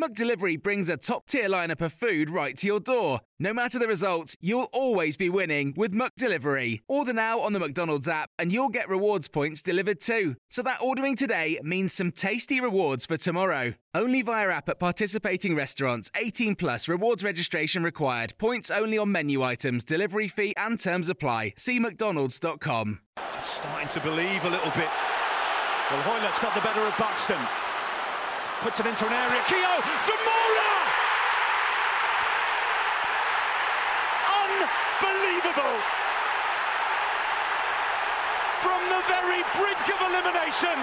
McDelivery brings a top-tier lineup of food right to your door. No matter the result, you'll always be winning with McDelivery. Order now on the McDonald's app and you'll get rewards points delivered too. So that ordering today means some tasty rewards for tomorrow. Only via app at participating restaurants. 18 plus rewards registration required. Points only on menu items, delivery fee and terms apply. See mcdonalds.com. Just starting to believe a little bit. Well, Hoilett's got the better of Buxton. Puts it into an area. Keogh, Zamora! Unbelievable! From the very brink of elimination,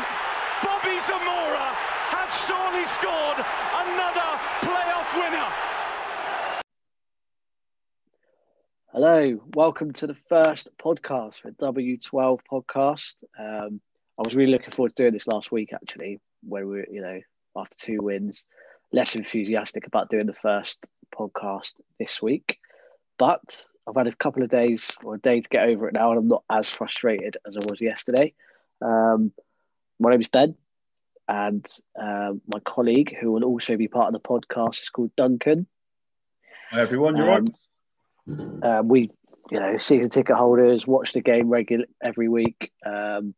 Bobby Zamora has surely scored another playoff winner. Hello, welcome to the first podcast for W12 podcast. Um, I was really looking forward to doing this last week, actually, where we, you know, after two wins, less enthusiastic about doing the first podcast this week. But I've had a couple of days or a day to get over it now, and I'm not as frustrated as I was yesterday. Um, my name is Ben, and um, my colleague, who will also be part of the podcast, is called Duncan. Hi everyone, you're Um, um, we, you know, season ticket holders watch the game regular every week, um,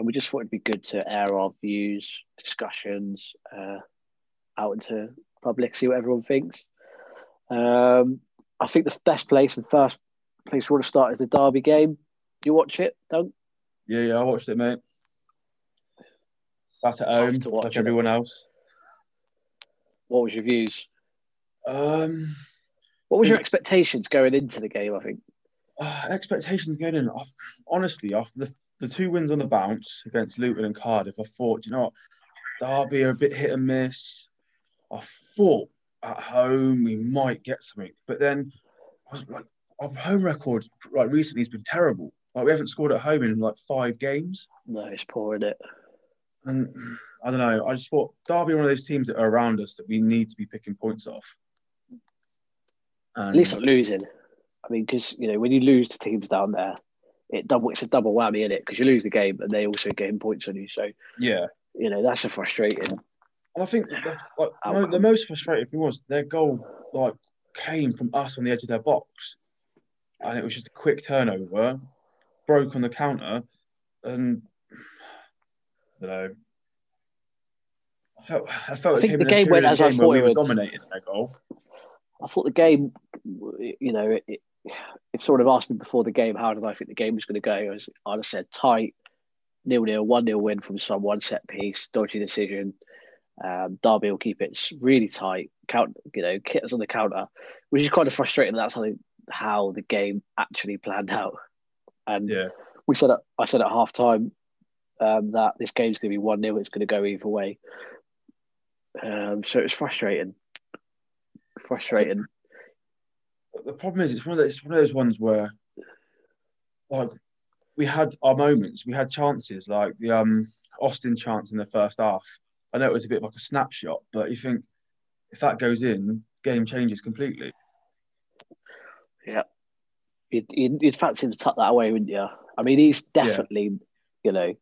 and we just thought it'd be good to air our views, discussions uh, out into public, see what everyone thinks. Um, I think the best place and first place we want to start is the Derby game. You watch it, Doug? Yeah, yeah, I watched it, mate. Sat at home, to watch like it. everyone else. What was your views? Um, What was your expectations going into the game? I think. uh, expectations going in. Honestly, after the, the two wins on the bounce against Luton and Cardiff, I thought, you know what, Derby are a bit hit and miss. I thought at home we might get something, but then I was like, our home record like recently has been terrible. Like we haven't scored at home in like five games. No, it's poor, is it? And I don't know. I just thought Derby are one of those teams that are around us that we need to be picking points off. And At least not losing. I mean, because you know when you lose to teams down there, it double it's a double whammy in it because you lose the game and they also gain points on you. So yeah, you know that's a frustrating. and I think the, like, no, the most frustrating thing was their goal like came from us on the edge of their box, and it was just a quick turnover, broke on the counter, and I don't know. I felt I felt I think the game went as I thought we were would. dominated their goal. I thought the game, you know, it, if someone had asked me before the game how did I think the game was going to go, I was, I'd have said tight, nil nil, one nil win from some one set piece, dodgy decision. Um, Derby will keep it really tight, count, you know, us on the counter, which is kind of frustrating. That's how, they, how the game actually planned out. And Yeah, we said at, I said at half time um, that this game's going to be 1 0, it's going to go either way. Um, so it's frustrating. Frustrating. The problem is it's one of those, it's one of those ones where like we had our moments, we had chances like the um Austin chance in the first half. I know it was a bit like a snapshot, but you think if that goes in, game changes completely. Yeah. You'd, you'd, you'd fancy to tuck that away, wouldn't you? I mean, he's definitely, you know,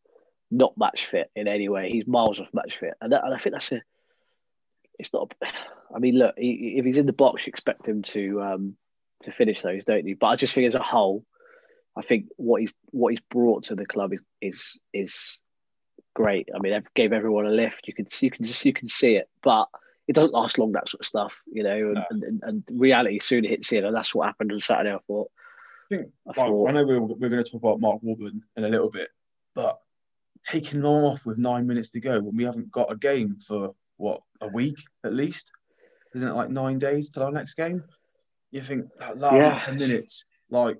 not match fit in any way. He's miles off match fit. And, that, and I think that's a, it's not, a, I mean, look, he, if he's in the box, you expect him to, um, to finish those, don't you? But I just think as a whole, I think what he's, what he's brought to the club is, is, is great. I mean, gave everyone a lift. You can see, you can just, you can see it, but it doesn't last long, that sort of stuff, you know, and, No. and, and, and reality soon hits in. And that's what happened on Saturday, I thought. I think I thought- I know we're, we're going to talk about Mark Warburton in a little bit, but taking them off with nine minutes to go when we haven't got a game for what a week at least. Isn't it like nine days till our next game? You think that last Yeah. ten minutes, like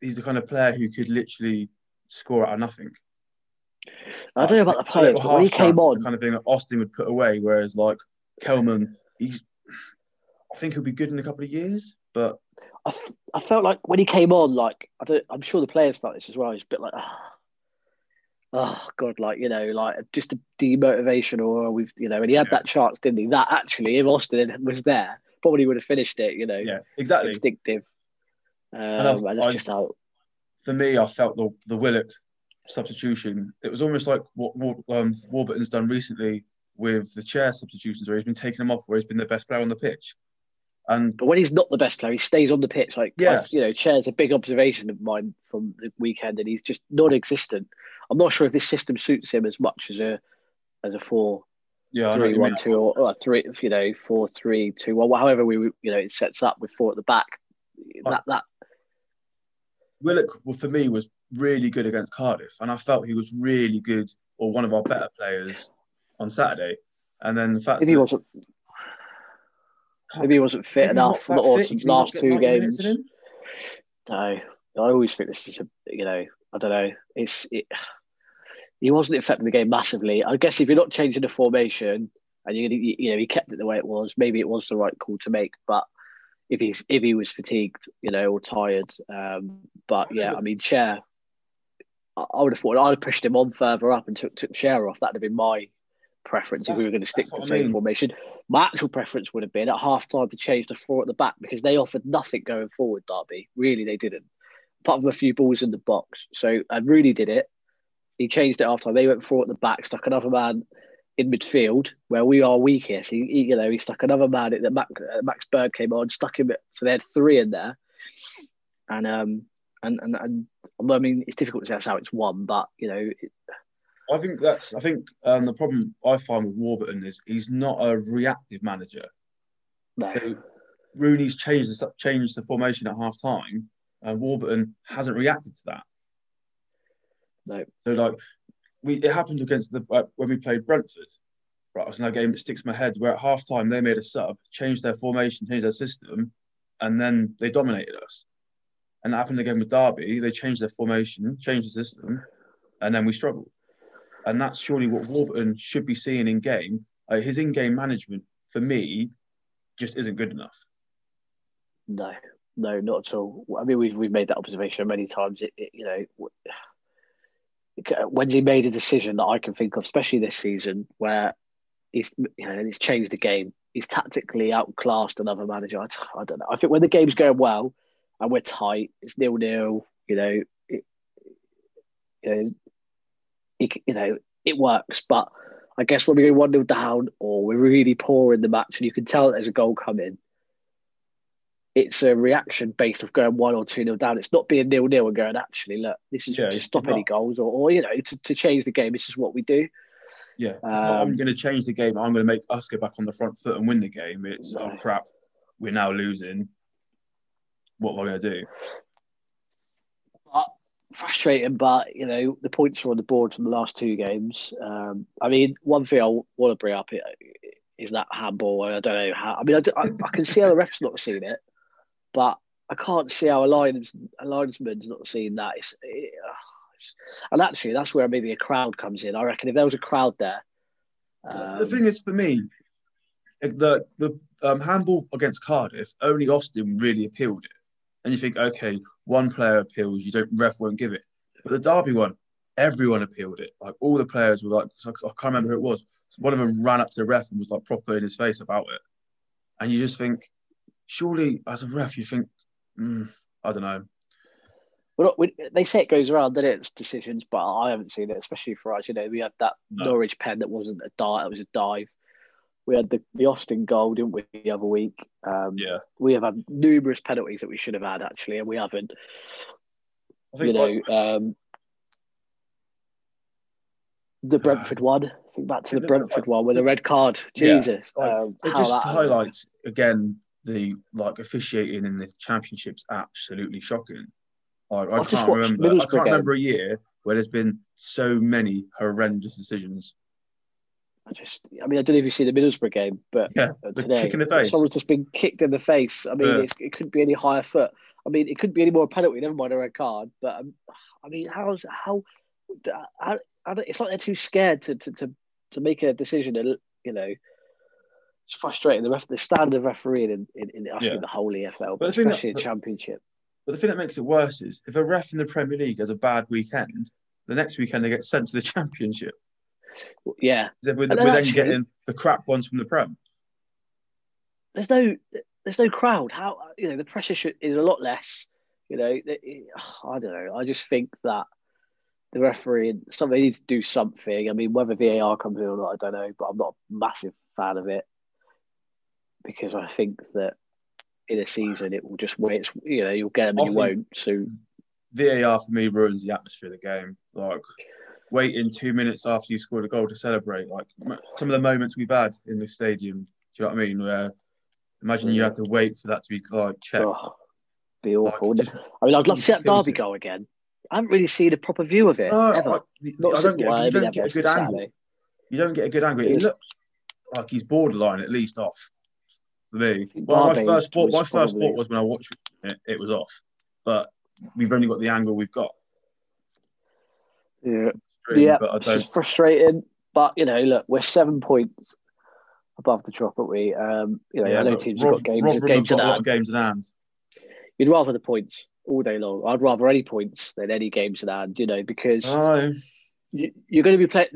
he's the kind of player who could literally score out of nothing. I don't know about the players, but when he came on, the kind of thing that Austin would put away, whereas like Kelman, he's I think he'll be good in a couple of years, but I, f- I felt like when he came on, like I don't, I'm sure the players felt this as well. He's a bit like, oh, oh god, like you know, like just a demotivation, or we've, you know, and he had Yeah. that chance, didn't he? That actually, if Austin was there, probably would have finished it. You know, yeah, exactly. instinctive. Um, and that's I- just how. for me, I felt the the Willock substitution. It was almost like what, um, Warburton's done recently with the chair substitutions, where he's been taking them off, where he's been the best player on the pitch. And But when he's not the best player, he stays on the pitch. Like, Yeah. I've- you know, Chair's a big observation of mine from the weekend, and he's just non-existent. I'm not sure if this system suits him as much as a as a four yeah, I three one two or, or three you know four three two one however we you know it sets up with four at the back that that. Willock, well, for me, was really good against Cardiff, and I felt he was really good, or one of our better players on Saturday. And then the fact if he that wasn't maybe he wasn't fit Maybe enough not that or fit, some can he not last two games. no I always think this is a you know I don't know it's it, he wasn't affecting the game massively I guess if you're not changing the formation and you you know he kept it the way it was maybe it was the right call to make but if he's if he was fatigued you know or tired um but yeah I mean chair I I would have thought I'd have pushed him on further up and took took chair off that'd have been my preference if we were going to stick to the what I same mean. formation my actual preference would have been at half time to change the four at the back because they offered nothing going forward, Derby. Really, they didn't. Apart from a few balls in the box. So, I really did it. He changed it after. They went four at the back, stuck another man in midfield where we are weakest. He, he you know, he stuck another man in that Max, uh, Max Bird came on, stuck him. So they had three in there. And, um, and, and, and I mean, it's difficult to say that's how it's won, but, you know, it, I think that's. I think um, the problem I find with Warburton is he's not a reactive manager. no. So Rooney's changed the changed the formation at half time, and Warburton hasn't reacted to that. No. So like, we it happened against the uh, when we played Brentford. Right, it was another game that sticks in my head. Where at half time they made a sub, changed their formation, changed their system, and then they dominated us. And that happened again with Derby. They changed their formation, changed the system, and then we struggled. And that's surely what Warburton should be seeing in game. Uh, his in-game management, for me, just isn't good enough. No, no, not at all. I mean, we've we've made that observation many times. It, it, you know, when's he made a decision that I can think of, especially this season, where he's you know he's changed the game. He's tactically outclassed another manager. I, don't know. I think when the game's going well and we're tight, it's nil nil. You know, it, you know, it, you know, it works. But I guess when we go one 0 down or we're really poor in the match, and you can tell there's a goal coming it's a reaction based of going one or two nil down. It's not being nil nil and going, actually, look, this is Yeah, to stop any not. goals or, or you know, to, to change the game. This is what we do. Yeah, not, I'm Um, going to change the game. I'm going to make us go back on the front foot and win the game. It's oh crap, we're now losing. What am I going to do? But frustrating, but you know, the points are on the board from the last two games. Um, I mean, one thing I want to bring up is that handball. I don't know how. I mean, I, I, I can see how the ref's not seen it, but I can't see how a a linesman's not seeing that. It's, it, it's- and actually, that's where maybe a crowd comes in. I reckon if there was a crowd there, the um, thing is, for me, the the um, handball against Cardiff, only Austin really appealed it. And you think, okay, one player appeals, you don't ref won't give it. But the Derby one, everyone appealed it. Like all the players were like, I can't remember who it was. One of them ran up to the ref and was like proper in his face about it. And you just think, surely as a ref, you think, mm, I don't know. Well, we, they say it goes around, that it's decisions, but I haven't seen it, especially for us. You know, we had that No. Norwich pen that wasn't a dive; it was a dive. We had the, the Austin goal, didn't we, the other week? Um, Yeah, We have had numerous penalties that we should have had, actually, and we haven't. I think You know, like, um, the Brentford one. Think back to the Brentford one with the red card. Yeah, Jesus, like, um, it just that happened. highlights again the like officiating in the championship's absolutely shocking. Like I I've can't remember. I can't game. remember a year where there's been so many horrendous decisions. I just, I mean, I don't know if you see the Middlesbrough game, but Yeah, uh, the today, kick in the face. someone's just been kicked in the face. I mean, Yeah. it's, it couldn't be any higher foot. I mean, it couldn't be any more a penalty. Never mind a red card. But um, I mean, how's how, how, how? It's like they're too scared to to to, to make a decision. You know, it's frustrating. The ref, the standard of refereeing in in, in Yeah. the whole EFL, But but the thing that- especially Championship. But the thing that makes it worse is if a ref in the Premier League has a bad weekend, the next weekend they get sent to the Championship. Yeah, we're, then we're then actually- getting the crap ones from the Prem. there's no there's no crowd. How you know the pressure should, is a lot less. You know, it- it- I don't know. I just think that the referee somebody needs to do something. I mean, whether VAR comes in or not, I don't know. But I'm not a massive fan of it because I think that in a season it will just wait. You know, you'll get them and you won't. So VAR for me ruins the atmosphere of the game. Like waiting two minutes after you scored a goal to celebrate. Like some of the moments we've had in the stadium. Do you know what I mean? Where imagine you had to wait for that to be like checked. oh, be awful. Like, just- I mean, I'd love to see that Derby it. go again. I haven't really seen a proper view of it No, ever. I, Not I don't get, you don't get a good angle. You don't get a good angle. It It looks like he's borderline at least off for me. Well, my first thought, my first thought was when I watched it, it was off. But we've only got the angle we've got. Yeah. Yeah, but it's frustrating. But you know, look, we're seven points above the drop, aren't we? Um, you know, yeah, I know teams have got games, Rotherham games in got lot hand. games in hand. You'd rather the points all day long. I'd rather any points than any games in hand. You know, because Oh, you're going to be playing.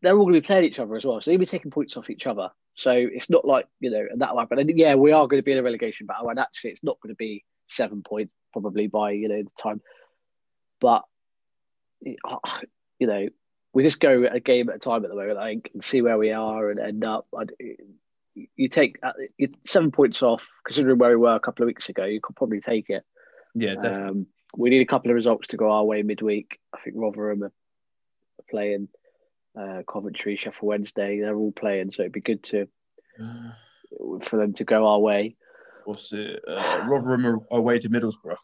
They're all going to be playing each other as well, so you'll be taking points off each other. So it's not like you know, and that'll happen. And yeah, we are going to be in a relegation battle, and actually, it's not going to be seven points probably by you know the time. But you know, we just go a game at a time at the moment, I think, and see where we are and end up. I'd, you take uh, seven points off, considering where we were a couple of weeks ago. You could probably take it. yeah, definitely. Um, we need a couple of results to go our way midweek. I think Rotherham playing uh, Coventry, Sheffield Wednesday. They're all playing, so it'd be good to for them to go our way. What's it? Uh, Rotherham away to Middlesbrough.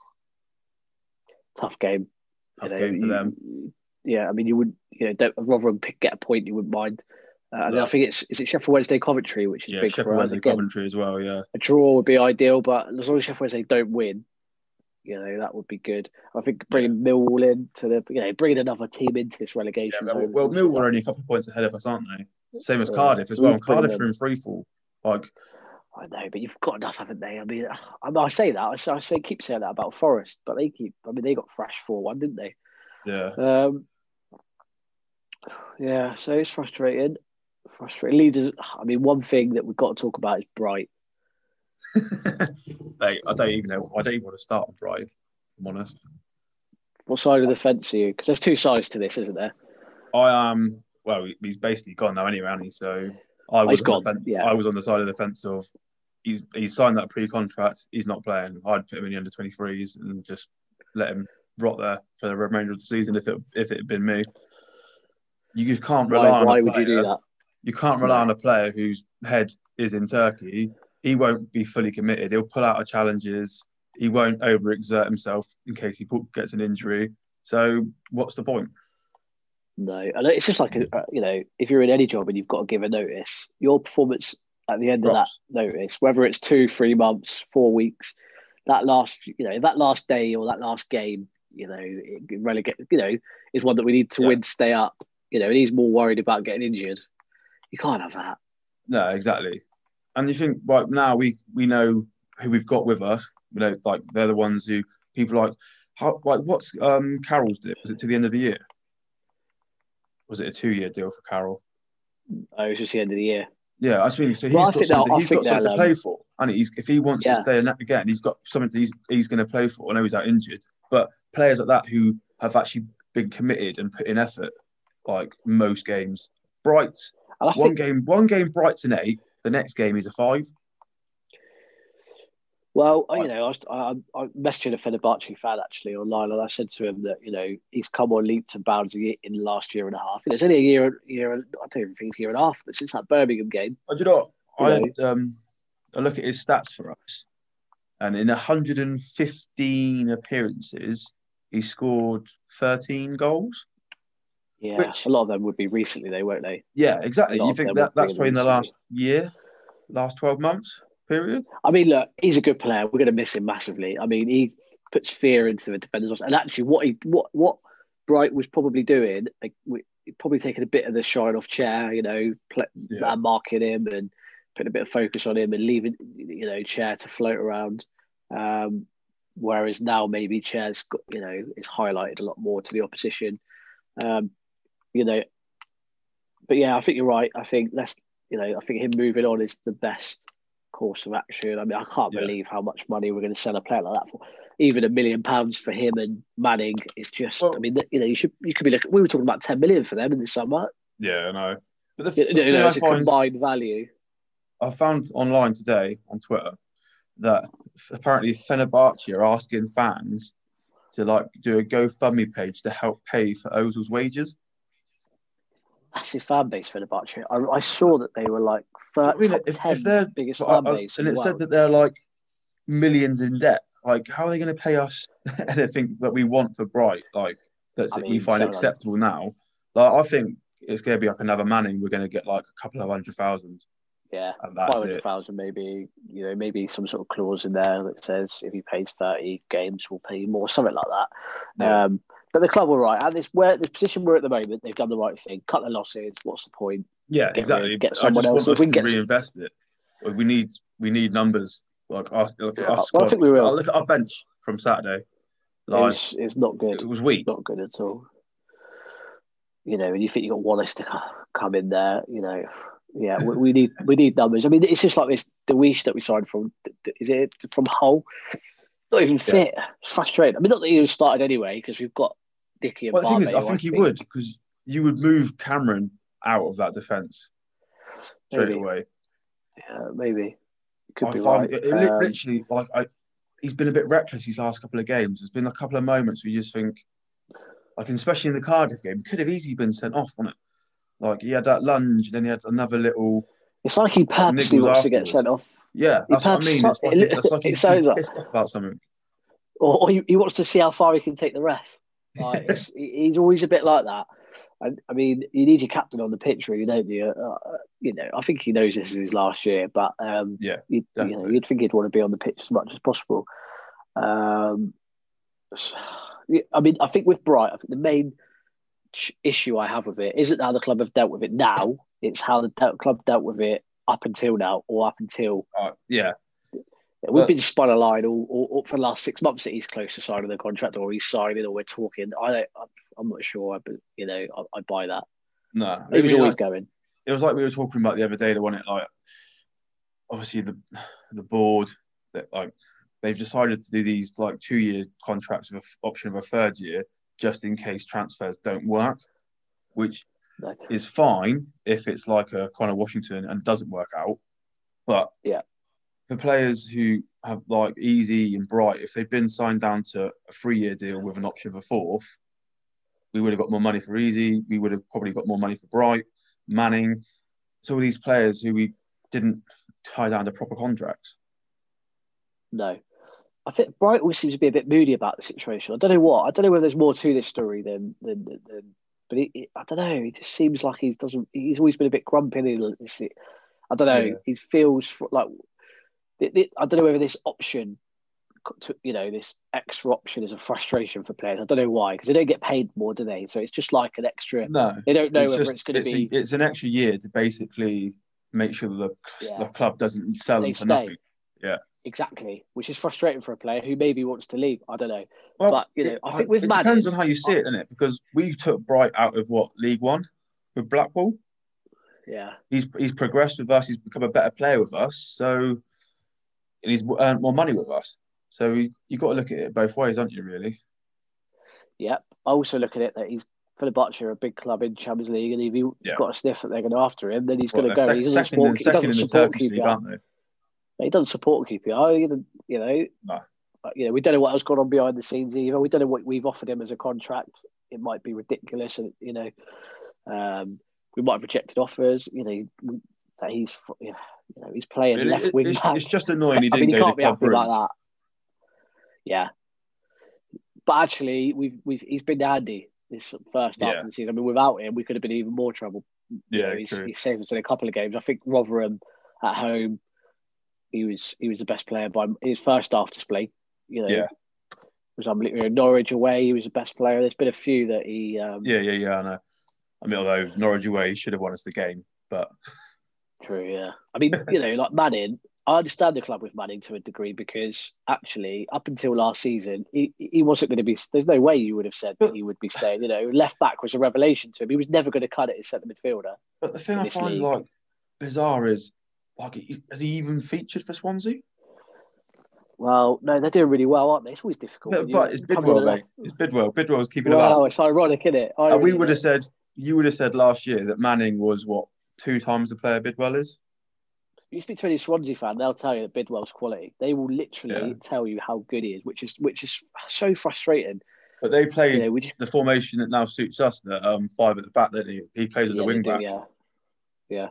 Tough game. Tough you know, game for you- them. Yeah, I mean, you would, you know, don't Rotherham pick, get a point, you wouldn't mind. Uh, and No. I think it's is it Sheffield Wednesday Coventry, which is Yeah, big Sheffield for us. Wednesday, Again, Coventry as well. Yeah, a draw would be ideal, but as long as Sheffield Wednesday don't win, you know that would be good. I think bringing Millwall in to the, you know, bringing another team into this relegation. yeah. Well, is Millwall are only a couple of points ahead of us, aren't they? Same as Cardiff as well. And Cardiff are in free fall. Like, I know, but you've got enough, haven't they? I mean, I, mean, I say that. I say, I say, keep saying that about Forest, but they keep. I mean, they got thrashed four one, didn't they? yeah, Um, yeah, so it's frustrating. Frustrating. Leaders. I mean, one thing that we've got to talk about is Bright. I don't even know. I don't even want to start with Bright. I'm honest. What side of the fence are you? Because there's two sides to this, isn't there? I am. Well, he's basically gone now anyway, he? So I was he's on the gone, fence- yeah. I was on the side of the fence of he's he's signed that pre-contract. He's not playing. I'd put him in the under 23s and just let him rot there for the remainder of the season if it if it had been me. You can't rely Why, on. why would you do that? You can't rely on a player whose head is in Turkey. He won't be fully committed. He'll pull out of challenges. He won't overexert himself in case he gets an injury. So what's the point? No, and it's just like a, uh, you know, if you're in any job and you've got to give a notice, your performance at the end of that notice, whether it's two, three months, four weeks, that last, you know, that last day or that last game, you know, it relegate, you know, is one that we need to Yeah. win to stay up. You know, and he's more worried about getting injured. You can't have that. No, exactly. And you think right now we we know who we've got with us. You know, like they're the ones who people like. How like what's um Carroll's deal? Was it to the end of the year? Was it a two-year deal for Carroll? Oh, it's just the end of the year. Yeah, I think so. He's Well, got something, he's got something to play um, for, and he's if he wants Yeah. to stay in that again, he's got something that he's he's going to play for. I know he's out injured, but players like that who have actually been committed and put in effort, like most games. Bright one think, game, one game Bright's an eight. The next game he's a five. well, you know, I, was, I, I messaged a Fenerbahce fan actually online, and I said to him that you know he's come on leaps and bounds in the last year and a half. You know, it's only a year, year. I don't even think year and a half since that Birmingham game. Oh, do you know what? I You had, um, I look at his stats for us, and in 115 appearances, he scored 13 goals. Yeah, Which- a lot of them would be recently, though, won't they? Yeah, exactly. You think that that's probably in the last year, last twelve months period? I mean, look, he's a good player. We're going to miss him massively. I mean, he puts fear into the defenders, and actually, what he what what Bright was probably doing, like, we- probably taking a bit of the shine off chair, you know, play, Yeah. marking him and putting a bit of focus on him and leaving, you know, chair to float around. Um, whereas now maybe chair's got, you know, is highlighted a lot more to the opposition. Um, you know, but yeah, I think you're right. I think let's, you know, I think him moving on is the best course of action. I mean, I can't Yeah. believe how much money we're going to sell a player like that for. Even a million pounds for him and Manning is just. Well- I mean, you know, you should you could be looking. We were talking about ten million for them in the summer. Yeah, I know. But the, You the know, thing I it's a find- combined value. I found online today on Twitter that apparently Fenerbahce are asking fans to like do a GoFundMe page to help pay for Ozil's wages. Massive fan base for the. I, I saw that they were like third, I mean, if, if they're biggest fan I- base. and it said that they're like millions in debt. Like, how are they going to pay us anything that we want for Bright? Like, that's I we find acceptable now. Like, I think it's going to be like another Manning. We're going to get like a couple of hundred thousand, Yeah, and that's five hundred maybe. You know, maybe some sort of clause in there that says if he pays thirty games, we'll pay you more, something like that. Yeah. Um, but the club were right. At this where this position we're at the moment, they've done the right thing. Cut the losses. What's the point? Yeah, Get exactly. rid- get I someone else. want If us we can to get some- reinvest it. We need we need numbers. Like our, like Yeah, our well, I think we will. Oh, look at our bench from Saturday. Like was, it's not good. it was weak. not good at all. You know, and you think you got Wallace to come in there. You know, yeah, we, we need we need numbers. I mean, it's just like this de Wijs that we signed from. Is it from Hull? Not even fit. It's frustrating. I mean, not that he was started anyway because we've got Dickie and Well, the thing is, I think he would because you would move Cameron out of that defence straight Maybe. away. Yeah, maybe could I be find right. it, it Um, literally like I, he's been a bit reckless these last couple of games. There's been a couple of moments where you just think, like especially in the Cardiff game, could have easily been sent off on it. Like he had that lunge, then he had another little. it's like he purposely wants to get sent off, Yeah, that's what I mean. It's like, it- it's like he's, like- pissed off about something. or, or he, he wants to see how far he can take the ref. Like, it's, he's always a bit like that. And I mean, you need your captain on the pitch, really, don't you? Uh, you know, I think he knows this is his last year, but um, Yeah, you'd, you know, you'd think he'd want to be on the pitch as much as possible. Um, so- I mean, I think with Bright, I think the main issue I have with it isn't how the club have dealt with it now; it's how the club dealt with it up until now, or up until Uh, yeah, We've But- been spun a line all, all, all for the last six months that he's close to signing the contract, or he's signing, or we're talking. I don't, I'm- not sure, but you know, I, I buy that. no. He was mean, always like, going. it was like we were talking about the other day, the one it like obviously the the board that like they've decided to do these like two year contracts with an option of a third year just in case transfers don't work, which No. is fine if it's like a Connor Washington and doesn't work out. But Yeah. For players who have like Eze and Bright, if they'd been signed down to a three year deal with an option for a fourth, we would have got more money for Eze. We would have probably got more money for Bright, Manning. So these players who we didn't tie down to proper contracts. No, I think Bright always seems to be a bit moody about the situation. I don't know what. I don't know whether there's more to this story than than. than, but he, he- I don't know. He just seems like he doesn't. He's always been a bit grumpy. and This, I don't know. Yeah. He feels like. I don't know whether this option, to, you know, this extra option is a frustration for players. I don't know why because they don't get paid more, do they? So it's just like an extra. No, They don't know it's whether just- it's going to be. a, it's an extra year to basically make sure the, Yeah. the club doesn't sell They them for stay. nothing. Yeah. Exactly, which is frustrating for a player who maybe wants to leave. I don't know. Well, But, you know, it, I think with it depends on how you see it, doesn't it? Because we took Bright out of what League One with Blackpool. Yeah, He's he's progressed with us. He's become a better player with us. So and he's earned more money with us. So you've got to look at it both ways, aren't you? Really? yeah. I also look at it that he's for the Butcher, a big club in Champions League, and if you've Yeah. got a sniff that they're going to after him, then he's Well, going to go. sec- he doesn't second, in, support. He second in doesn't the support Turkish league, QPR. aren't they? He doesn't support QPR. He You know, No. But, you know, we don't know what else gone on behind the scenes either. We don't know what we've offered him as a contract. It might be ridiculous, and you know, um, we might have rejected offers. You know, that he's you know he's playing It- left wing it's, it's just annoying he didn't mean, he go can't to be happy like that. Yeah, but actually, we've we've he's been handy. this first half Yeah. of the season. I mean, without him, we could have been even more trouble. You Yeah, know, he's, true. he's saved us in a couple of games. I think Rotherham at home, he was he was the best player by his first half display. You know, Yeah. was unbelievable. Norwich away, he was the best player. There's been a few that he. Um, Yeah, yeah, yeah. I know. I mean, although Norwich away he should have won us the game, but True, yeah. I mean, you know, like Manning, I understand the club with Manning to a degree because actually, up until last season, he, he wasn't going to be. There's no way you would have said that he would be staying. You know, left back was a revelation to him. He was never going to cut it as centre midfielder. but the thing I find league. like bizarre is like has he even featured for Swansea? Well, no, they're doing really well, aren't they? It's always difficult. But, but it's Bidwell, mate. It's Bidwell. Bidwell's keeping him Wow, up. it's ironic, isn't it? And we would have said you would have said last year that Manning was what two times the player Bidwell is. You speak to any Swansea fan, they'll tell you that Bidwell's quality. They will literally Yeah. tell you how good he is, which is which is so frustrating. But they play You know, just the formation that now suits us, the um, five at the back. That he, he plays as Yeah, a wing do, back. yeah, yeah.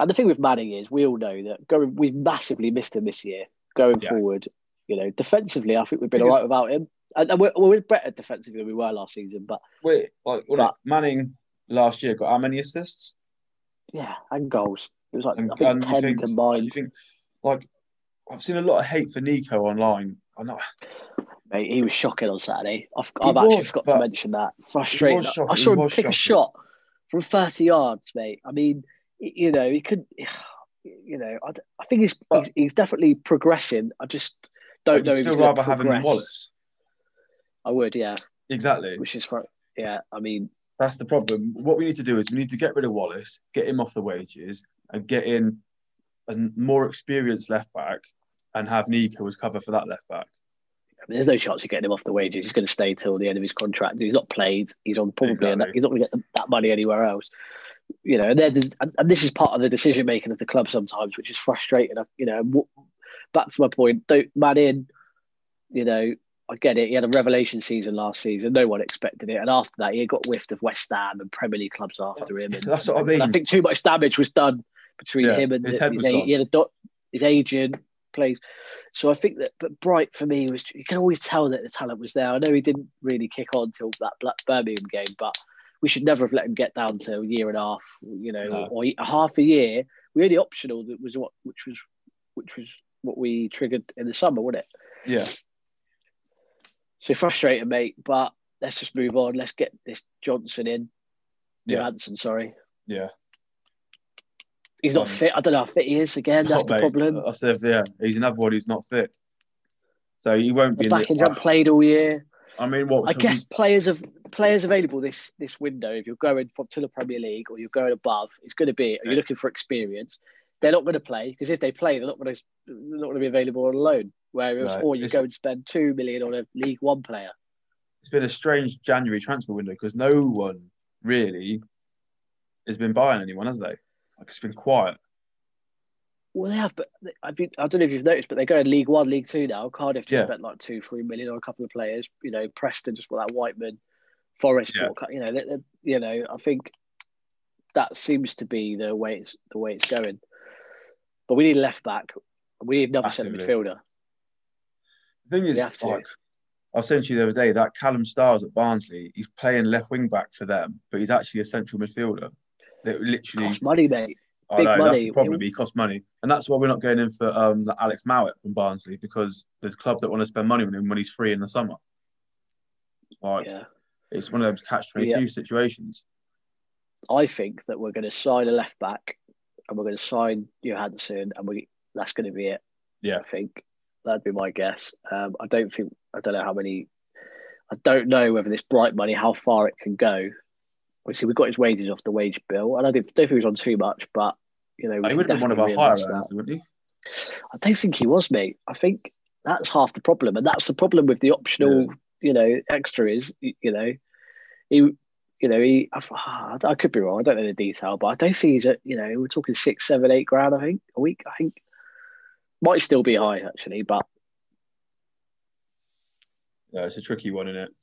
And the thing with Manning is, we all know that going, we've massively missed him this year. Going Yeah. forward, you know, defensively, I think we've been Because- all right without him, and, we're, we're better defensively than we were last season. But Wait, like But- Manning last year got how many assists? Yeah, and goals. It was like And, I think ten think, combined. You think like I've seen a lot of hate for Nico online. I know Mate, he was shocking on Saturday. I've, I've actually forgot to mention that. Frustrating. shocking, I saw him was take a shot from 30 yards, mate. I mean, you know, he could, you know, I think he's, But- he's he's definitely progressing. I just don't I'd know if still rather to have him than. Wallace. I would, yeah. Exactly. Which is for, yeah. I mean, That's the problem. What we need to do is we need to get rid of Wallace, get him off the wages, and get in a more experienced left back, and have Nico as cover for that left back. I mean, there's no chance of getting him off the wages. He's going to stay till the end of his contract. He's not played. He's on probably Exactly. he's not going to get that money anywhere else. You know, and, then, and, and this is part of the decision making of the club sometimes, which is frustrating. You know, back to my point, don't man in. You know, I get it. He had a revelation season last season. No one expected it, and after that, he got whiffed of West Ham and Premier League clubs after him. And, That's what I mean. I think too much damage was done between Yeah, him and his his, head was a- he had a dot, his agent plays. So I think that, but Bright for me was you can always tell that the talent was there. I know he didn't really kick on till that Black Birmingham game, but we should never have let him get down to a year and a half, you know, No. or a half a year. We had the optional that was what, which was, which was what we triggered in the summer, wasn't it? Yeah. So frustrating, mate. But let's just move on. Let's get this Johnson in. Yeah. Johansen, sorry. Yeah. He's not Um, fit. I don't know how fit he is. Again, that's Oh, the mate, problem. I said, yeah, he's another one who's not fit. So he won't be The in back the, end haven't played all year. I mean, what? I guess we- players of players available this this window, if you're going from to the Premier League or you're going above, it's going to be. Are you Yeah. looking for experience? They're not going to play because if they play, they're not going to not going to be available on loan. Whereas, No, or you go and spend two million on a League One player. it's been a strange January transfer window because no one really has been buying anyone, has they? Like it's been quiet. Well, they have, but I think I don't know if you've noticed, but they're going League One, League Two now. Cardiff just Yeah. spent like two, three million on a couple of players. You know, Preston just bought that Whiteman, Forest Yeah. bought. You know, they, they- you know, I think that seems to be the way it's the way it's going. But we need a left back. We need another centre midfielder. The thing is, We have to. like I sent you the other day, that Callum Styles at Barnsley, he's playing left wing back for them, but he's actually a central midfielder. That literally, Cost money, mate. I big know that's the problem. He costs money, and that's why we're not going in for um the Alex Mowat from Barnsley because there's a club that want to spend money on him when he's free in the summer. Like Yeah, it's one of those catch twenty two situations. I think that we're going to sign a left back, and we're going to sign Johansen, and we that's going to be it. Yeah. I think that'd be my guess. Um, I don't think I don't know how many. I don't know whether this bright money how far it can go. Obviously, we got his wages off the wage bill, and I don't, think he was on too much, but you know, he would have been one of our higher earners, wouldn't he? I don't think he was, mate. I think that's half the problem, and that's the problem with the optional, you know, extra is, you know, he, you know, he. I, ah, I could be wrong. I don't know the detail, but I don't think he's at, you know, we're talking six, seven, eight grand. I think a week. I think might still be high actually, but Yeah, it's a tricky one, isn't it?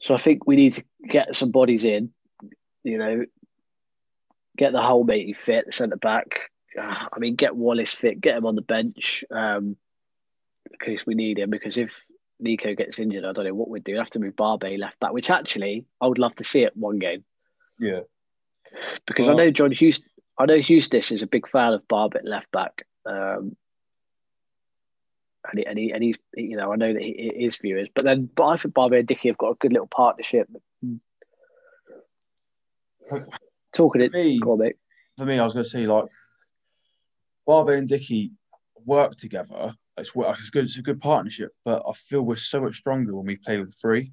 so I think we need to get some bodies in, you know, get the whole matey fit, the centre back. Ah, I mean, get Wallace fit, get him on the bench, um, in case we need him. Because if Nico gets injured, I don't know what we'd do. We'd have to move Barbet left back, which actually I would love to see it one game. Yeah. Because Well- I know John Houston, I know Houston is a big fan of Barbet left back. Um, and, he, and, he, and he's, you know, I know that he, he is viewers, but then, but I think Barbet and Dickie have got a good little partnership. Talking it, Me- on. For me, I was going to say like Barbet and Dickie work together. It's, it's good. It's a good partnership, but I feel we're so much stronger when we play with three.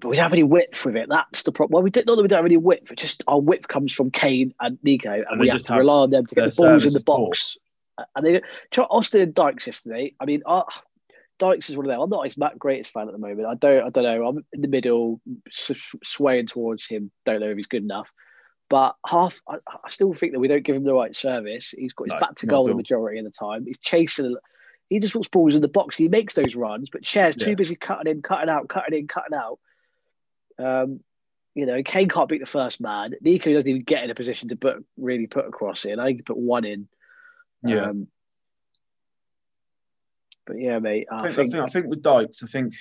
But we don't have any width with it. That's the problem. Well, we don't, not that we don't have any width. It's just our width comes from Kane and Nico, and, And we have to rely on them to get the balls in the box. And they, try Austin and Dykes yesterday. I mean, uh, Dykes is one of them. I'm not his Matt greatest fan at the moment. I don't. I don't know. I'm in the middle, swaying towards him. Don't know if he's good enough. But half, I, I still think that we don't give him the right service. He's got his No, back to goal the majority of the time. He's chasing. He just wants balls in the box. He makes those runs, but Chair's too Yeah. busy cutting in, cutting out, cutting in, cutting out. Um, you know, Kane can't beat the first man. Nico doesn't even get in a position to put really put a cross in. I think he put one in. Yeah. Um, but yeah, mate. I, I think, I think, think I think with Dykes, I think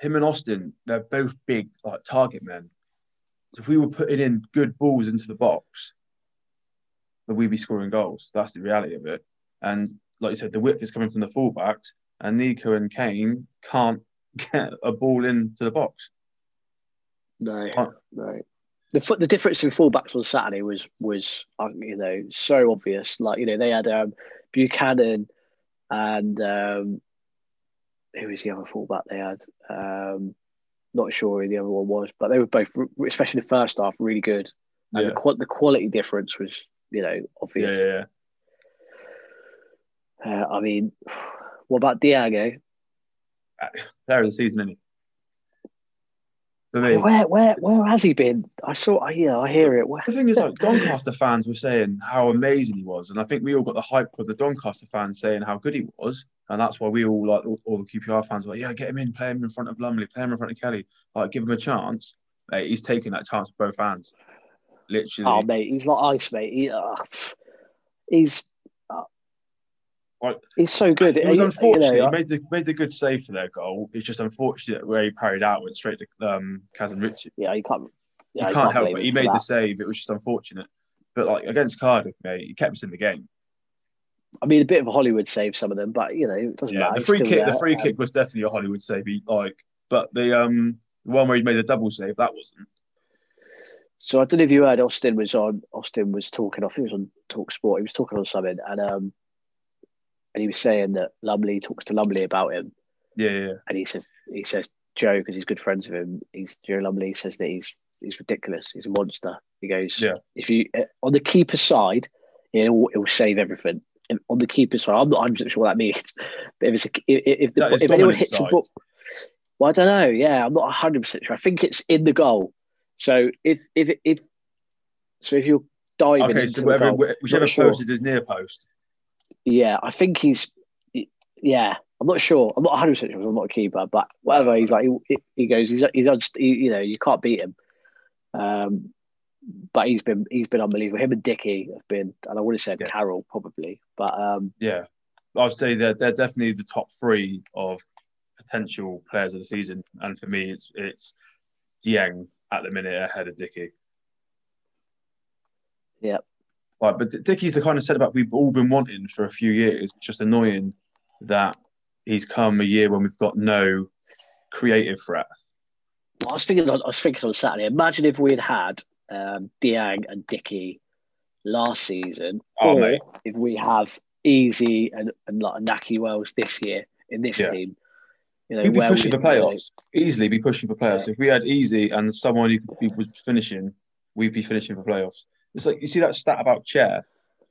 him and Austin, they're both big like target men. So if we were putting in good balls into the box, then we'd be scoring goals. That's the reality of it. And like you said, the width is coming from the fullbacks, and Nico and Kane can't get a ball into the box. no, no. The the difference in fullbacks on Saturday was was uh, you know so obvious. Like you know they had um, Buchanan and um, who was the other fullback they had? Um, not sure who the other one was, but they were both, especially the first half, really good. And Yeah. the, the quality difference was, you know, Yeah, obvious. yeah, yeah. Uh, I mean, what about Diago? Player of the season, isn't he? For Where, where, where has he been? I saw, I yeah, I hear it. Where, The thing is, like Doncaster fans were saying how amazing he was, and I think we all got the hype for the Doncaster fans saying how good he was, and that's why we all like all, all the QPR fans were like, yeah, get him in, play him in front of Lumley, play him in front of Kelly, like give him a chance. Mate, he's taking that chance with both hands, literally. oh, mate, he's like ice, mate. He, uh, he's, Like, he's so good. it was You- you unfortunate. know, he made the made the good save for their goal. It's just unfortunate where he parried out went straight to um, Ritchie. yeah, you can't. You Yeah, can't help it. He made the save. It was just unfortunate. But like against Cardiff, mate, he kept us in the game. I mean, a bit of a Hollywood save, some of them, but you know, it doesn't Yeah, matter. the free kick, the free Um, kick was definitely a Hollywood save. He, like, but the um the one where he made the double save, that wasn't. So I don't know if you heard Austin was on. Austin was talking. I think it was on Talk Sport. He was talking on something, and um, and he was saying that Lumley talks to Lumley about him, Yeah, yeah, and he says he says Joe because he's good friends with him. He's Joe Lumley says that he's he's ridiculous. He's a monster. He goes, Yeah. If you uh, on the keeper side, it'll, he'll save everything. If- on the keeper side, I'm not 100 sure what that means. But if it's a, if, if, the, if anyone hits a side. ball, well, I don't know. Yeah, I'm not 100 percent sure. I think it's in the goal. So if if if so, if you're diving Okay, into so the goal, whichever not sure. post is near post. Yeah, I think he's. Yeah, I'm not sure. I'm not 100 percent sure. I'm not a keeper, but whatever. He's like he, he goes. He's he's he, you know you can't beat him. Um, but he's been he's been unbelievable. Him and Dickie have been, and I would have said Yeah. Carroll probably, but um, Yeah, I'd say they're they're definitely the top three of potential players of the season. And for me, it's it's Dieng at the minute ahead of Dickie. yeah, Like, but Dickie's the kind of centre back we've all been wanting for a few years. It's just annoying that he's come a year when we've got no creative threat. I was thinking. On, I was thinking on Saturday. Imagine if we had had um, Dieng and Dickie last season, Oh, or mate. if we have Eze and and like Nahki Wells this year in this Yeah. team. You know, We'd be where pushing we- for playoffs. Easily be pushing for playoffs. Yeah. If we had Eze and someone who could was finishing, we'd be finishing for playoffs. It's like you see that stat about Chair.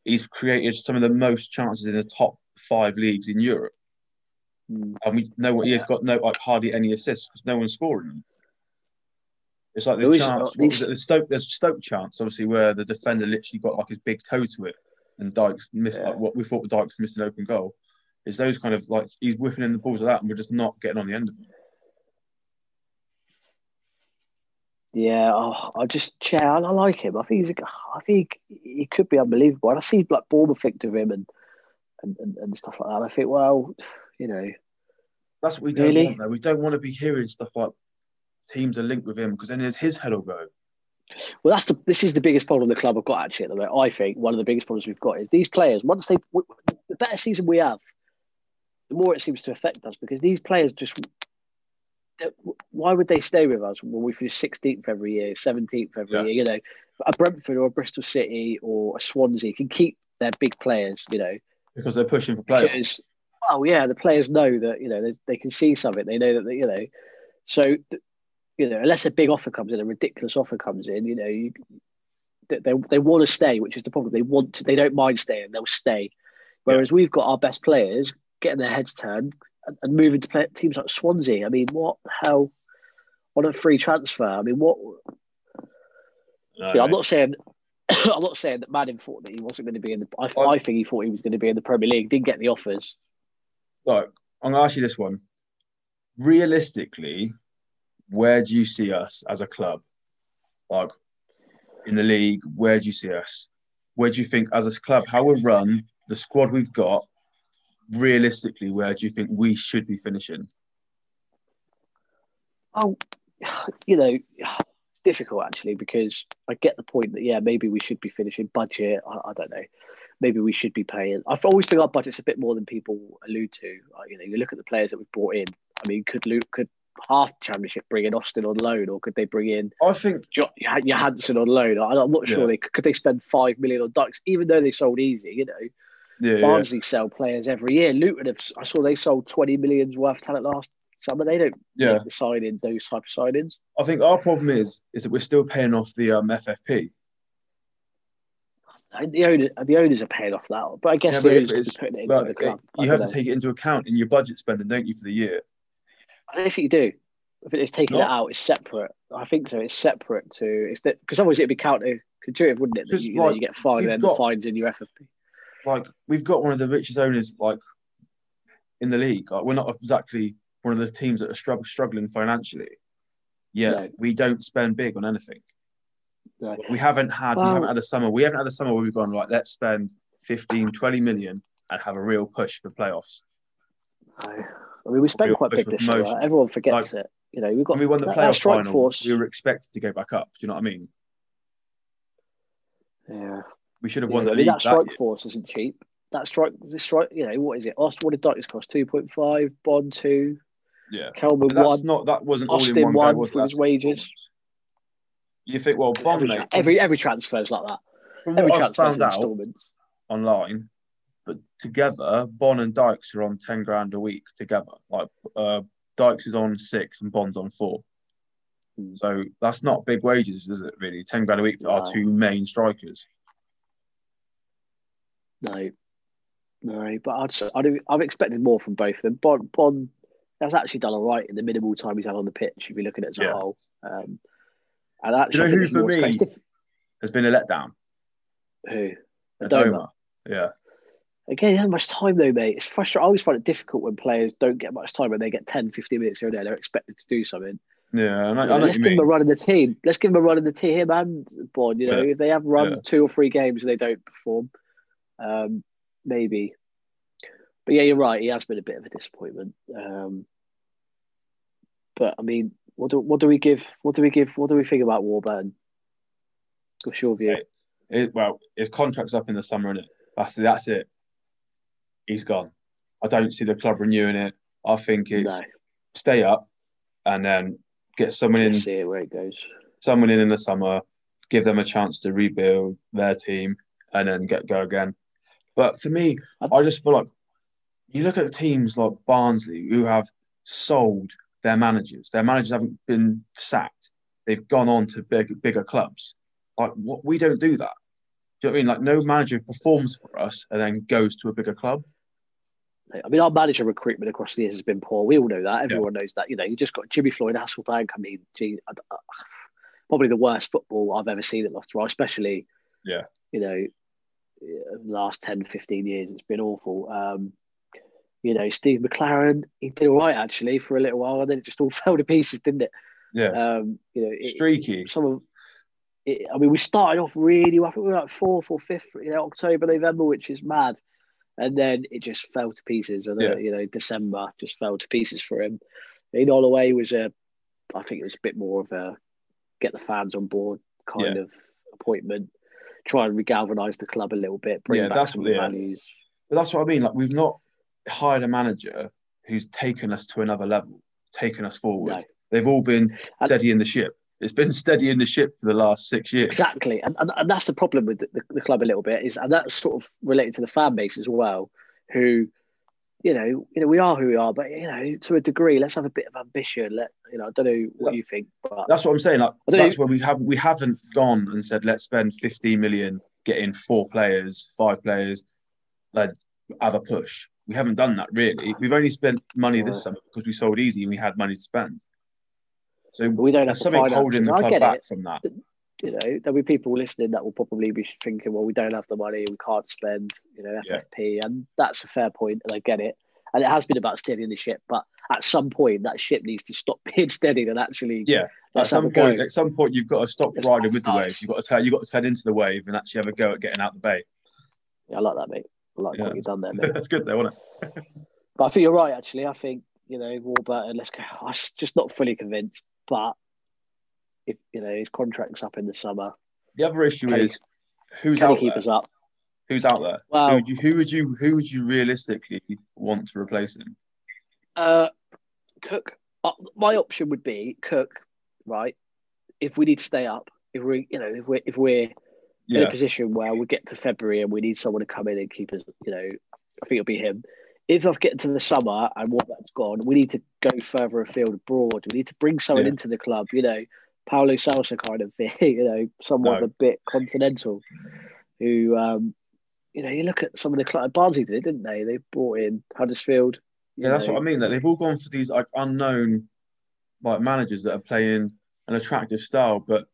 He's created some of the most chances in the top five leagues in Europe, Mm. and we know what he has got no like hardly any assists because no one's scoring them. It's like the chance. was it? The Stoke, there's Stoke chance, obviously, where the defender literally got like his big toe to it, and Dykes missed Yeah. like what we thought Dykes missed an open goal. It's those kind of like he's whipping in the balls of that, and we're just not getting on the end of it. Yeah, oh, I just Chair. I like him. I think he's. A, I think he could be unbelievable. And I see like Bournemouth think of him, and and, and, and stuff like that. And I think, well, you know, That's what we don't Really? want, though. We don't want to be hearing stuff like teams are linked with him because then his, his head will go. well, that's the this is the biggest problem the club have got actually at the moment. I think one of the biggest problems we've got is these players. Once they, the better season we have, the more it seems to affect us because these players just. Why would they stay with us when we finish 16th every year, 17th every Yeah. year? You know, a Brentford or a Bristol City or a Swansea can keep their big players. You know, because they're pushing for players. because oh yeah, the players know that you know they, they can see something. They know that they, you know, so you know unless a big offer comes in, a ridiculous offer comes in, you know, you, they they, they want to stay, which is the problem. They want to, they don't mind staying, they'll stay. Whereas we've got our best players getting their heads turned and, and moving to play, teams like Swansea. I mean, what the hell? On a free transfer, I mean, what? No, Yeah, I'm not saying. I'm not saying that Madden thought that he wasn't going to be in the. I, I- I think he thought he was going to be in the Premier League. Didn't get the offers. Look, I'm gonna ask you this one. Realistically, where do you see us as a club? Like in the league, where do you see us? Where do you think as a club, how we're run, the squad we've got, realistically, where do you think we should be finishing? Oh, you know, it's difficult actually because I get the point that yeah, maybe we should be finishing budget. I, I don't know. Maybe we should be paying. I've always think our budget's a bit more than people allude to. Uh, you know, you look at the players that we've brought in. I mean, could Luke could half the championship bring in Austin on loan, or could they bring in I think Jo- Johansen on loan? I'm not sure. Yeah. They could they spend five million on Dykes, even though they sold Eze. You know, yeah, yeah. Sell players every year. Luton have. I saw they sold twenty millions worth of talent last summer. They don't Yeah. the signing those type of signings. I think our problem is is that we're still paying off the um, FFP. The owner, the owners are paying off that, but I guess Yeah, the owners putting it into the club. I you have don't to take it into account in your budget spending, don't you, for the year? I don't think you do. I think it's taking it out. It's separate. I think so. It's separate to. It's that because otherwise it'd be counterintuitive, wouldn't it? That you, you, know, like, you get fined and got- fines in your FFP. Like we've got one of the richest owners like in the league. Like, we're not exactly one of the teams that are strugg- struggling financially. Yet No. we don't spend big on anything. No. We haven't had we haven't had a summer. We haven't had a summer where we've gone right. Let's spend 15, 20 million and have a real push for playoffs. No. I mean, we spent quite push big this year. promotion. Right? Everyone forgets Like, it. You know, we've got When we won the that, that playoff strike final, force. we were expected to go back up. Do you know what I mean? yeah, We should have yeah won the I league that strike force isn't cheap. That strike, the strike, you know, what is it? Austin, what did Dykes cost? Two point five. Bond two. Yeah, that's one. not that wasn't all Austin in one won go, was it? with his wages. You think well, Bond Every, mate, every every transfer is like that. from Every what I've transfer is found out, online, but together, Bond and Dykes are on ten grand a week together. Like uh, Dykes is on six and Bond's on four. Hmm. So that's not big wages, is it? Really, ten grand a week for our two main strikers. No, no, but I'd, I'd I've expected more from both of them. Bon Bond has actually done all right in the minimal time he's had on the pitch. If you look at it as Yeah. a whole, um, and actually, know who for me-. Diff- Has been a letdown. who? Adomah. Yeah, Again, he hasn't much time though, mate. It's frustrating. I always find it difficult when players don't get much time when they get 10, 15 minutes here and there. They're expected to do something. yeah. And I, I You know what let's you give them a run in the team. Let's give them a run in the team. Him and Bond. You know, Yeah. if they have run Yeah. two or three games and they don't perform, um, maybe. But yeah, you're right. He has been a bit of a disappointment. Um, but I mean, what do what do we give? What do we give? What do we think about Warburton? What's your view? Right. It, well, his contract's up in the summer, and? That's that's it. He's gone. I don't see the club renewing it. I think it's No, stay up and then get someone in see where it goes. someone in in the summer, give them a chance to rebuild their team, and then get go again. But for me, I just feel like you look at teams like Barnsley who have sold their managers. Their managers haven't been sacked. They've gone on to big, bigger clubs. Like what we don't do that. Do you know what I mean? Like no manager performs for us and then goes to a bigger club. I mean, our manager recruitment across the years has been poor. We all know that. Everyone knows that. You know, you just got Jimmy Floyd, Hasselbaink. I mean, gee, I- I- probably the worst football I've ever seen at Loftus Road, especially, Yeah. you know, last 10, 15 years. It's been awful. Um, you know, Steve McClaren, he did all right actually for a little while, and then it just all fell to pieces, didn't it? Yeah. Um, you know, it, Streaky. some of it, I mean, we started off really well. I think we were like fourth or fifth, you know, October, November, which is mad. and then it just fell to pieces. And Yeah. uh, you know, December just fell to pieces for him. In Holloway was a, I think it was a bit more of a get the fans on board kind Yeah. of appointment. Try and regalvanize the club a little bit, bring Yeah, back that's some what- yeah. values. But that's what I mean. Like we've not hired a manager who's taken us to another level, taken us forward. No. They've all been steady in the ship. It's been steady in the ship for the last six years. Exactly, and, and and that's the problem with the, the club a little bit is, and that's sort of related to the fan base as well, who, you know, you know, we are who we are, but you know, to a degree, let's have a bit of ambition. Let you know, I don't know what you think, but That's what I'm saying. Like that's know- where we have we haven't gone and said let's spend 15 million, getting four players, five players, like have a push. We haven't done that really. We've only spent money this summer because we sold Eze and we had money to spend. So we don't have something holding the club back it. from that. You know, there'll be people listening that will probably be thinking, well, we don't have the money, we can't spend, you know, Yeah. FFP, and that's a fair point, and I get it. And it has been about steadying the ship, but at some point, that ship needs to stop being steadied and actually Yeah. At some a go. point, at some point, you've got to stop Let's riding with the wave. You've got to turn. You've got to turn into the wave and actually have a go at getting out the bay. Yeah, I like that, mate. I like Yeah. what you've done there, mate. That's good, though, isn't it? But I think you're right, actually. I think, you know, Warburton, let's go. I'm just not fully convinced, but if, you know, his contract's up in the summer, The other issue Can he- is who's he out keep there. us up? Who's out there? Well- who, would you, who would you who would you realistically want to replace him? Uh, Cook, uh, my option would be Cook, right? If we need to stay up, if we, you know, if we're, if we're in a position where we get to February and we need someone to come in and keep us, you know, I think it'll be him. If I've get to the summer and what that's gone, we need to go further afield abroad. We need to bring someone Yeah. into the club, you know, Paulo Salsa kind of thing, you know, someone No. a bit continental who, um, you know, you look at some of the club, Barnsley did, didn't they? They brought in Huddersfield. yeah, that's know. what I mean. That they've all gone for these like unknown like managers that are playing an attractive style, but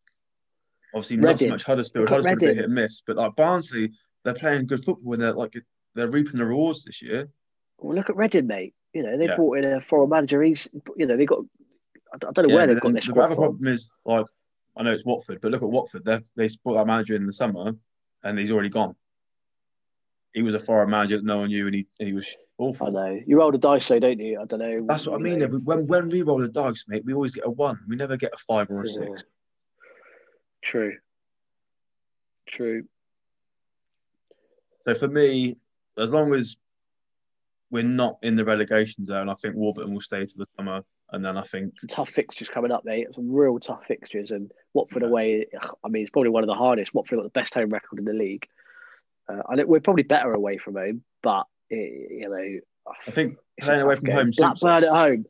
obviously not so much Huddersfield. Huddersfield a bit hit and miss, but like Barnsley, they're playing good football and they're like they're reaping the rewards this year. Well, look at Reading, mate. You know, they Yeah. brought in a foreign manager. He's, you know, they got, I don't know Yeah, where they've got their the other problem is like I know it's Watford, but look at Watford. They they brought that manager in the summer, and he's already gone. He was a foreign manager that no one knew, and he and he was awful. I know. You roll the dice, though, don't you? I don't know. That's what I mean. know. When when we roll the dice, mate, we always get a one. We never get a five or a Yeah. six. True. True. So for me, as long as we're not in the relegation zone, I think Warburton will stay to the summer, and then I think Some tough fixtures coming up, mate. Some real tough fixtures. And Watford Yeah. away, I mean, it's probably one of the hardest. Watford got the best home record in the league. Uh, I know we're probably better away from home, but, eh, you know, I think playing away from game. home. Blackburn at home.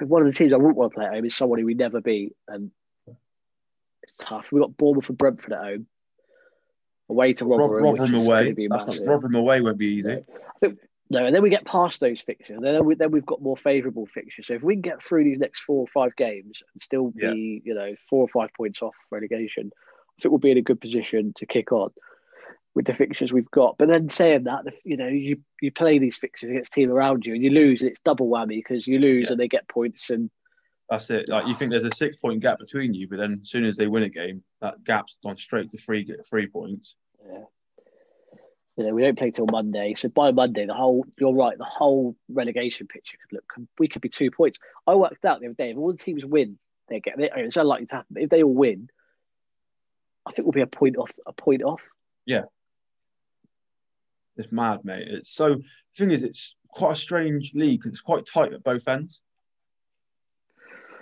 One of the teams I wouldn't want to play at home is who we never beat, and it's tough. We got Bournemouth and Brentford at home, away to Rotherham. Rotherham away. That's not. Rotherham away won't be easy. I think no, and then we get past those fixtures. Then we, then we've got more favourable fixtures. So if we can get through these next four or five games and still be, you know, four or five points off relegation, I think we'll be in a good position to kick on with the fixtures we've got. But then saying that, you know, you you play these fixtures against team around you and you lose, and it's double whammy because you lose Yeah. and they get points and That's it. Like you think there's a six point gap between you, but then as soon as they win a game, that gap's gone straight to three three points. Yeah. You know, we don't play till Monday, so by Monday, the whole you're right, the whole relegation picture could look. We could be two points. I worked out the other day. If all the teams win, they get. It's unlikely to happen. But if they all win, I think we'll be a point off. A point off. Yeah, it's mad, mate. It's so the thing is, it's quite a strange league. It's quite tight at both ends.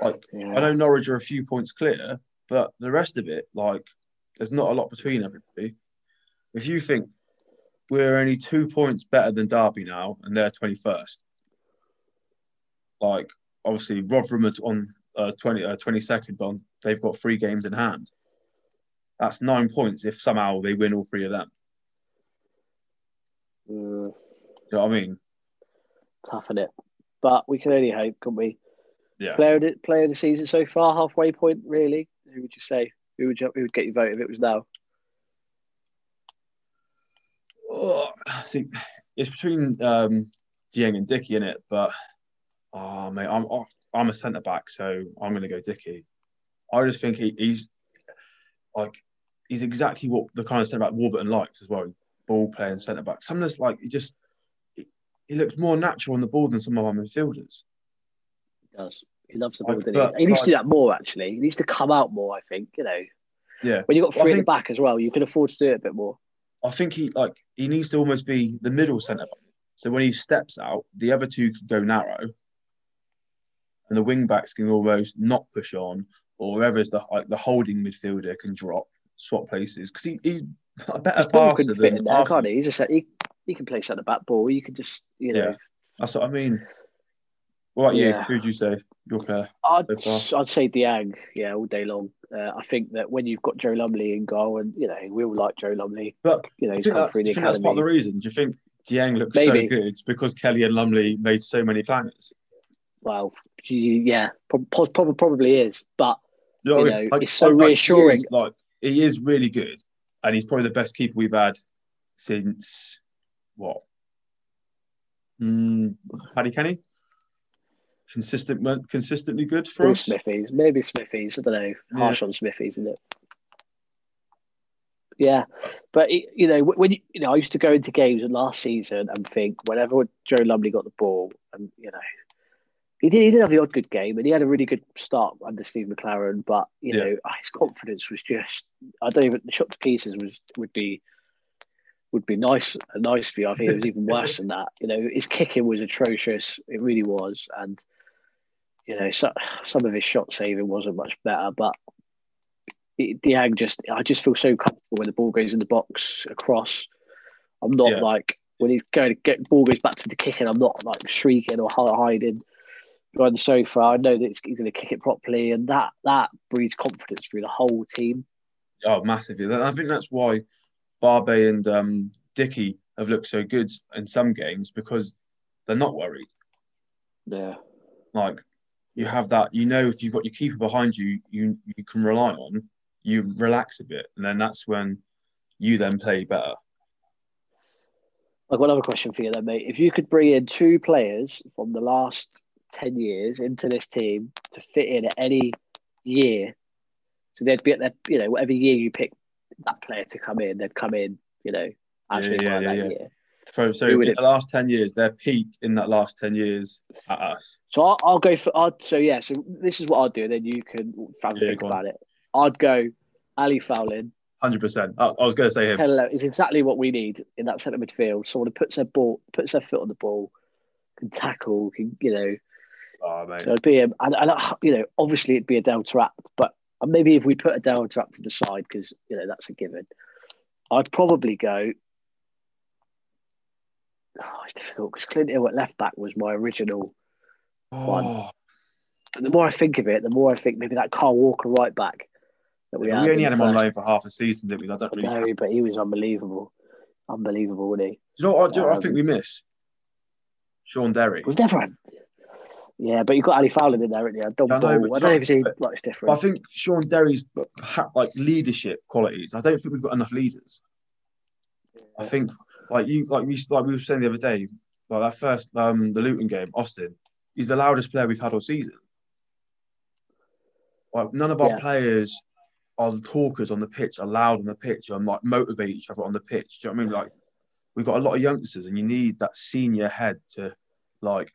Like Yeah. I know Norwich are a few points clear, but the rest of it, like, there's not a lot between everybody. If you think we're only two points better than Derby now, and they're twenty first, like obviously Rotherham are on uh, 20, uh, 22nd, but they've got three games in hand. That's nine points if somehow they win all three of them. Mm, You know what I mean? tough in it, but we can only hope, can't we? Yeah. Player of the, player of the season so far, halfway point, really. Who would you say? Who would you, who would get your vote if it was now? Oh, see, it's between um, Dieng and Dickie in it, but oh mate, I'm I'm a centre back, so I'm going to go Dickie. I just think he, he's like he's exactly what the kind of centre back Warburton likes as well. Ball playing centre back. Some of this like he just he looks more natural on the ball than some of our midfielders. He does. He loves the ball, doesn't but, he? He needs to do that more, actually. He needs to come out more, I think, you know. Yeah, When you've got Well, I three at the back as well, you can afford to do it a bit more. I think he like he needs to almost be the middle centre back. So when he steps out, the other two can go narrow, and the wing backs can almost not push on, or whoever's the like the holding midfielder can drop, swap places because he, he's a better passer fit than in there, can't he? He's a set, he, he can play centre back ball. You can just, you know. Yeah. That's what I mean. What about you? Yeah. Who'd you say your player? I'd, so I'd say Dieng, yeah, all day long. Uh, I think that when you've got Joe Lumley in goal, and you know we all like Joe Lumley, But you know he's come that, through the think that's part of the reason? Do you think Dieng looks Maybe. so good because Kelly and Lumley made so many planners? Well, yeah, probably, probably is, but You know, You what I mean? know, it's so he reassuring. is, like he is really good, and he's probably the best keeper we've had since what? Mm, Paddy Kenny. Consistent, consistently good for maybe us. Smithies, maybe Smithies. I don't know, Yeah. harsh on Smithies, isn't it? Yeah, but it, you know when you, you know I used to go into games last season and think whenever Joe Lumley got the ball, and you know he did he did have the odd good game and he had a really good start under Steve McClaren, but you Yeah. know ah, his confidence was just I don't even the shot to pieces was would be would be nice a nice view. I think it was even worse than that. You know his kicking was atrocious, it really was, and you know so, some of his shot saving wasn't much better, but it, Dieng just I just feel so comfortable when the ball goes in the box across. I'm not Yeah. like when he's going to get ball goes back to the kicking. I'm not like shrieking or hiding behind the sofa. I know that he's, going to kick it properly, and that that breeds confidence through the whole team. Oh, massively. I think that's why Barbet and um, Dickie have looked so good in some games because they're not worried. Yeah, Like you have that, you know, if you've got your keeper behind you, you you can rely on. You relax a bit, and then that's when you then play better. I've got another question for you then, mate. If you could bring in two players from the last ten years into this team to fit in at any year, so they'd be at their, you know, whatever year you pick that player to come in, they'd come in, you know, as Yeah, yeah, yeah, that yeah. year. So, so in the last ten years, their peak in that last ten years at us. So I'll, I'll go for. I'd, so yeah. So this is what I'll do. Then you can Yeah, think on. about it. I'd go Ale Faurlin. Hundred percent. I, I was going to say him. Hello is exactly what we need in that centre midfield. Someone who puts their ball, puts their foot on the ball, can tackle, can you know. Oh mate. So it'd be him, and, and uh, you know, obviously it'd be Adel Taarabt, but maybe if we put Adel Taarabt to the side because you know that's a given. I'd probably go. Oh, it's difficult because Clint Hill at left back was my original. Oh, And the more I think of it, the more I think maybe that Carl Walker right back that we, we had only had him on loan for half a season, didn't we? I don't really. No, but he was unbelievable, unbelievable, wasn't he? You know what? Do you what I Um, think we miss? Shaun Derry. We've never had. Yeah, but you've got Ale Faurlin in there, haven't you? Don Yeah, I know, but I don't know if he but- much But I think Shaun Derry's like leadership qualities. I don't think we've got enough leaders. I think like you like we like we were saying the other day, like that first um the Luton game, Austin, he's the loudest player we've had all season. Like none of our Yeah. players are talkers on the pitch, are loud on the pitch, and like motivate each other on the pitch. Do you know what I mean? Like we've got a lot of youngsters, and you need that senior head to like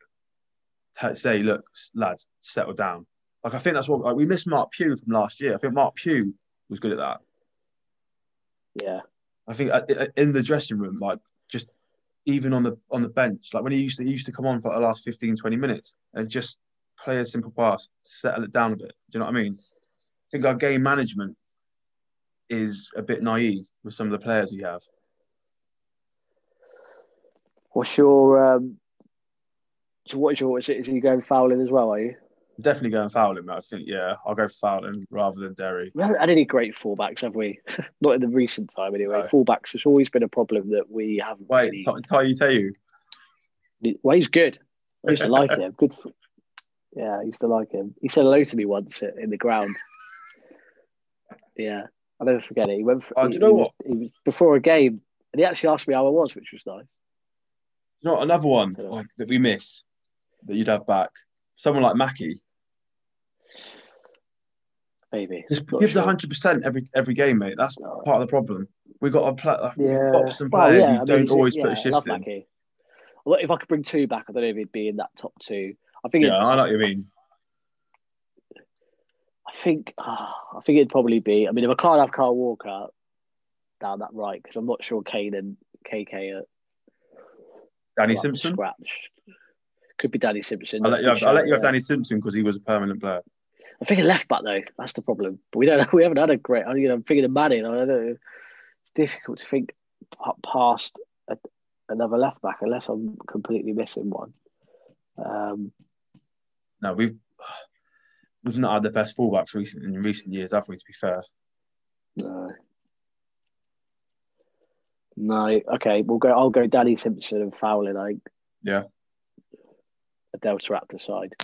t- say, look, lads, settle down. Like I think that's what like we missed Marc Pugh from last year. I think Marc Pugh was good at that. yeah, I think uh, uh, in the dressing room, like just even on the on the bench, like when he used to he used to come on for the last 15, 20 minutes and just play a simple pass, settle it down a bit. Do you know what I mean? I think our game management is a bit naive with some of the players we have. What's your um? So what is your? Is, it, is he going Faurlin as well? Are you? Definitely going Faurlin, I think. Yeah, I'll go Faurlin rather than Derry. We haven't had any great fullbacks, have we? Not in the recent time, anyway. No. Fullbacks has always been a problem that we haven't. Wait, really... Tell you. Well, he's good. I used to like him. Good. For... Yeah, I used to like him. He said hello to me once in the ground. Yeah, I'll never forget it. He went. For, Oh, he, do you know he was- what? he was before a game, and he actually asked me how I was, which was nice. Not another one oh. like that we miss that you'd have back. Someone like Mackie. Maybe. Just gives sure. hundred percent every every game, mate. That's No. part of the problem. We got a pla- Yeah. got some Well, yeah, who mean, don't he's- always yeah, put a shift in. Well, if I could bring two back, I don't know if he'd be in that top two. I think. Yeah, I know what you mean. I think. ah, I think it'd probably be. I mean, if I can't have Carl Walker down that right, because I'm not sure Kane and Kakay are Danny to Simpson. scratch. Could be Danny Simpson. I'll let you have, I'll let you have. Danny Simpson because he was a permanent player. I'm thinking left back though. That's the problem. But we don't. We haven't had a great. I mean, I'm thinking of Manning. I don't know. It's difficult to think past a, another left back unless I'm completely missing one. Um, No, we've we've not had the best fullbacks recent in recent years, have we? To be fair, no. No. Okay, we'll go. I'll go Danny Simpson and Faurlin. I think yeah, Adel Taarabt the side.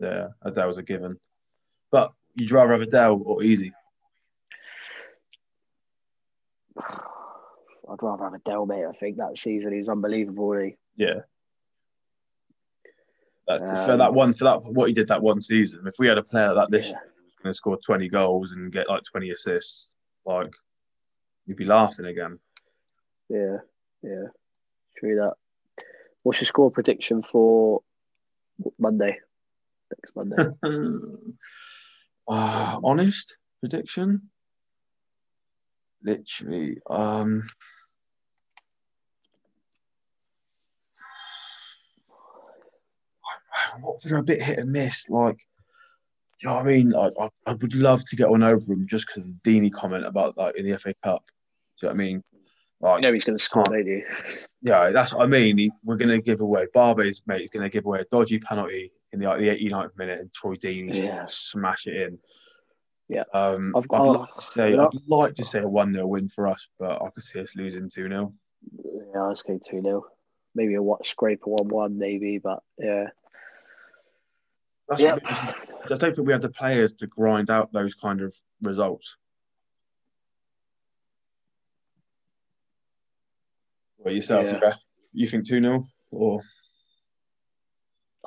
yeah, Adel was a given. But you'd rather have Adel or Eze? I'd rather have Adel, mate. I think that season he was unbelievable. Really. Yeah. That's for Um, that one for that what he did that one season. If we had a player like this Yeah. year who was going to score twenty goals and get like twenty assists, like you'd be laughing again. Yeah, yeah, true that. What's your score prediction for Monday? Next Monday. Ah, honest prediction. Literally, um, what they're a bit hit and miss. Like, you know what I mean? I, I, I would love to get on over him just because of the Deeney comment about like in the FA Cup. Do you know what I mean? Like, you know he's going to score, you? yeah, that's what I mean. He, we're going to give away Barbet's mate is going to give away a dodgy penalty in the the 89th minute, and Troy Deeney Yeah. smash it in. Yeah. Um, I've I'd like to say. I'd like to say a one 0 win for us, but I could see us losing two 0 Yeah, I was going two 0 Maybe a what scrape a one one, maybe, but yeah, That's Yeah. what it is. I don't think we have the players to grind out those kind of results. Well, yourself, Yeah. you think two 0 or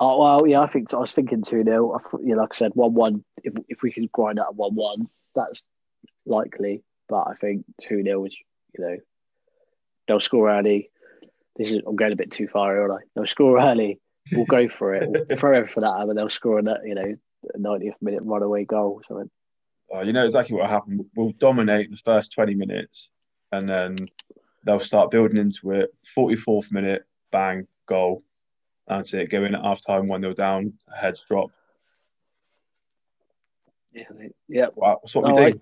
Oh well, yeah. I think I was thinking two 0 Yeah, like I said, one one. If if we can grind out one one, that's likely. But I think two 0 is you know they'll score early. This is I'm going a bit too far, aren't I? They'll score early. We'll go for it. We'll throw everything at them, and they'll score a you know 90th minute runaway goal. or something. Uh, you know exactly what happened. We'll dominate the first 20 minutes and then they'll start building into it. 44th minute, bang, goal. That's it. Go in at half time, 1 0 down, heads drop. Yeah, they- yeah, Wow, that's what we All do. right.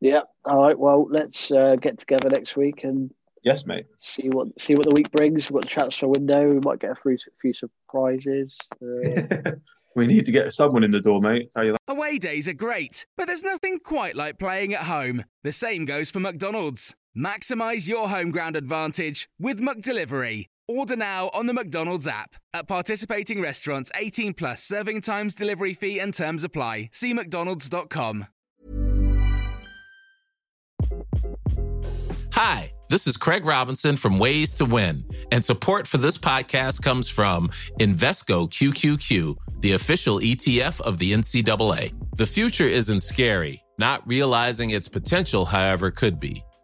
yeah. All right. Well, let's uh, get together next week and Yes, mate. see what see what the week brings. We've got the transfer window. We might get a few, few surprises. Uh, we need to get someone in the door, mate. Tell you that. Away days are great, but there's nothing quite like playing at home. The same goes for McDonald's. Maximize your home ground advantage with McDelivery. Order now on the McDonald's app. At participating restaurants, 18 plus serving times, delivery fee, and terms apply. See McDonald's.com. Hi, this is Craig Robinson from Ways to Win, and support for this podcast comes from Invesco QQQ, the official ETF of the NCAA. The future isn't scary, not realizing its potential, however, could be.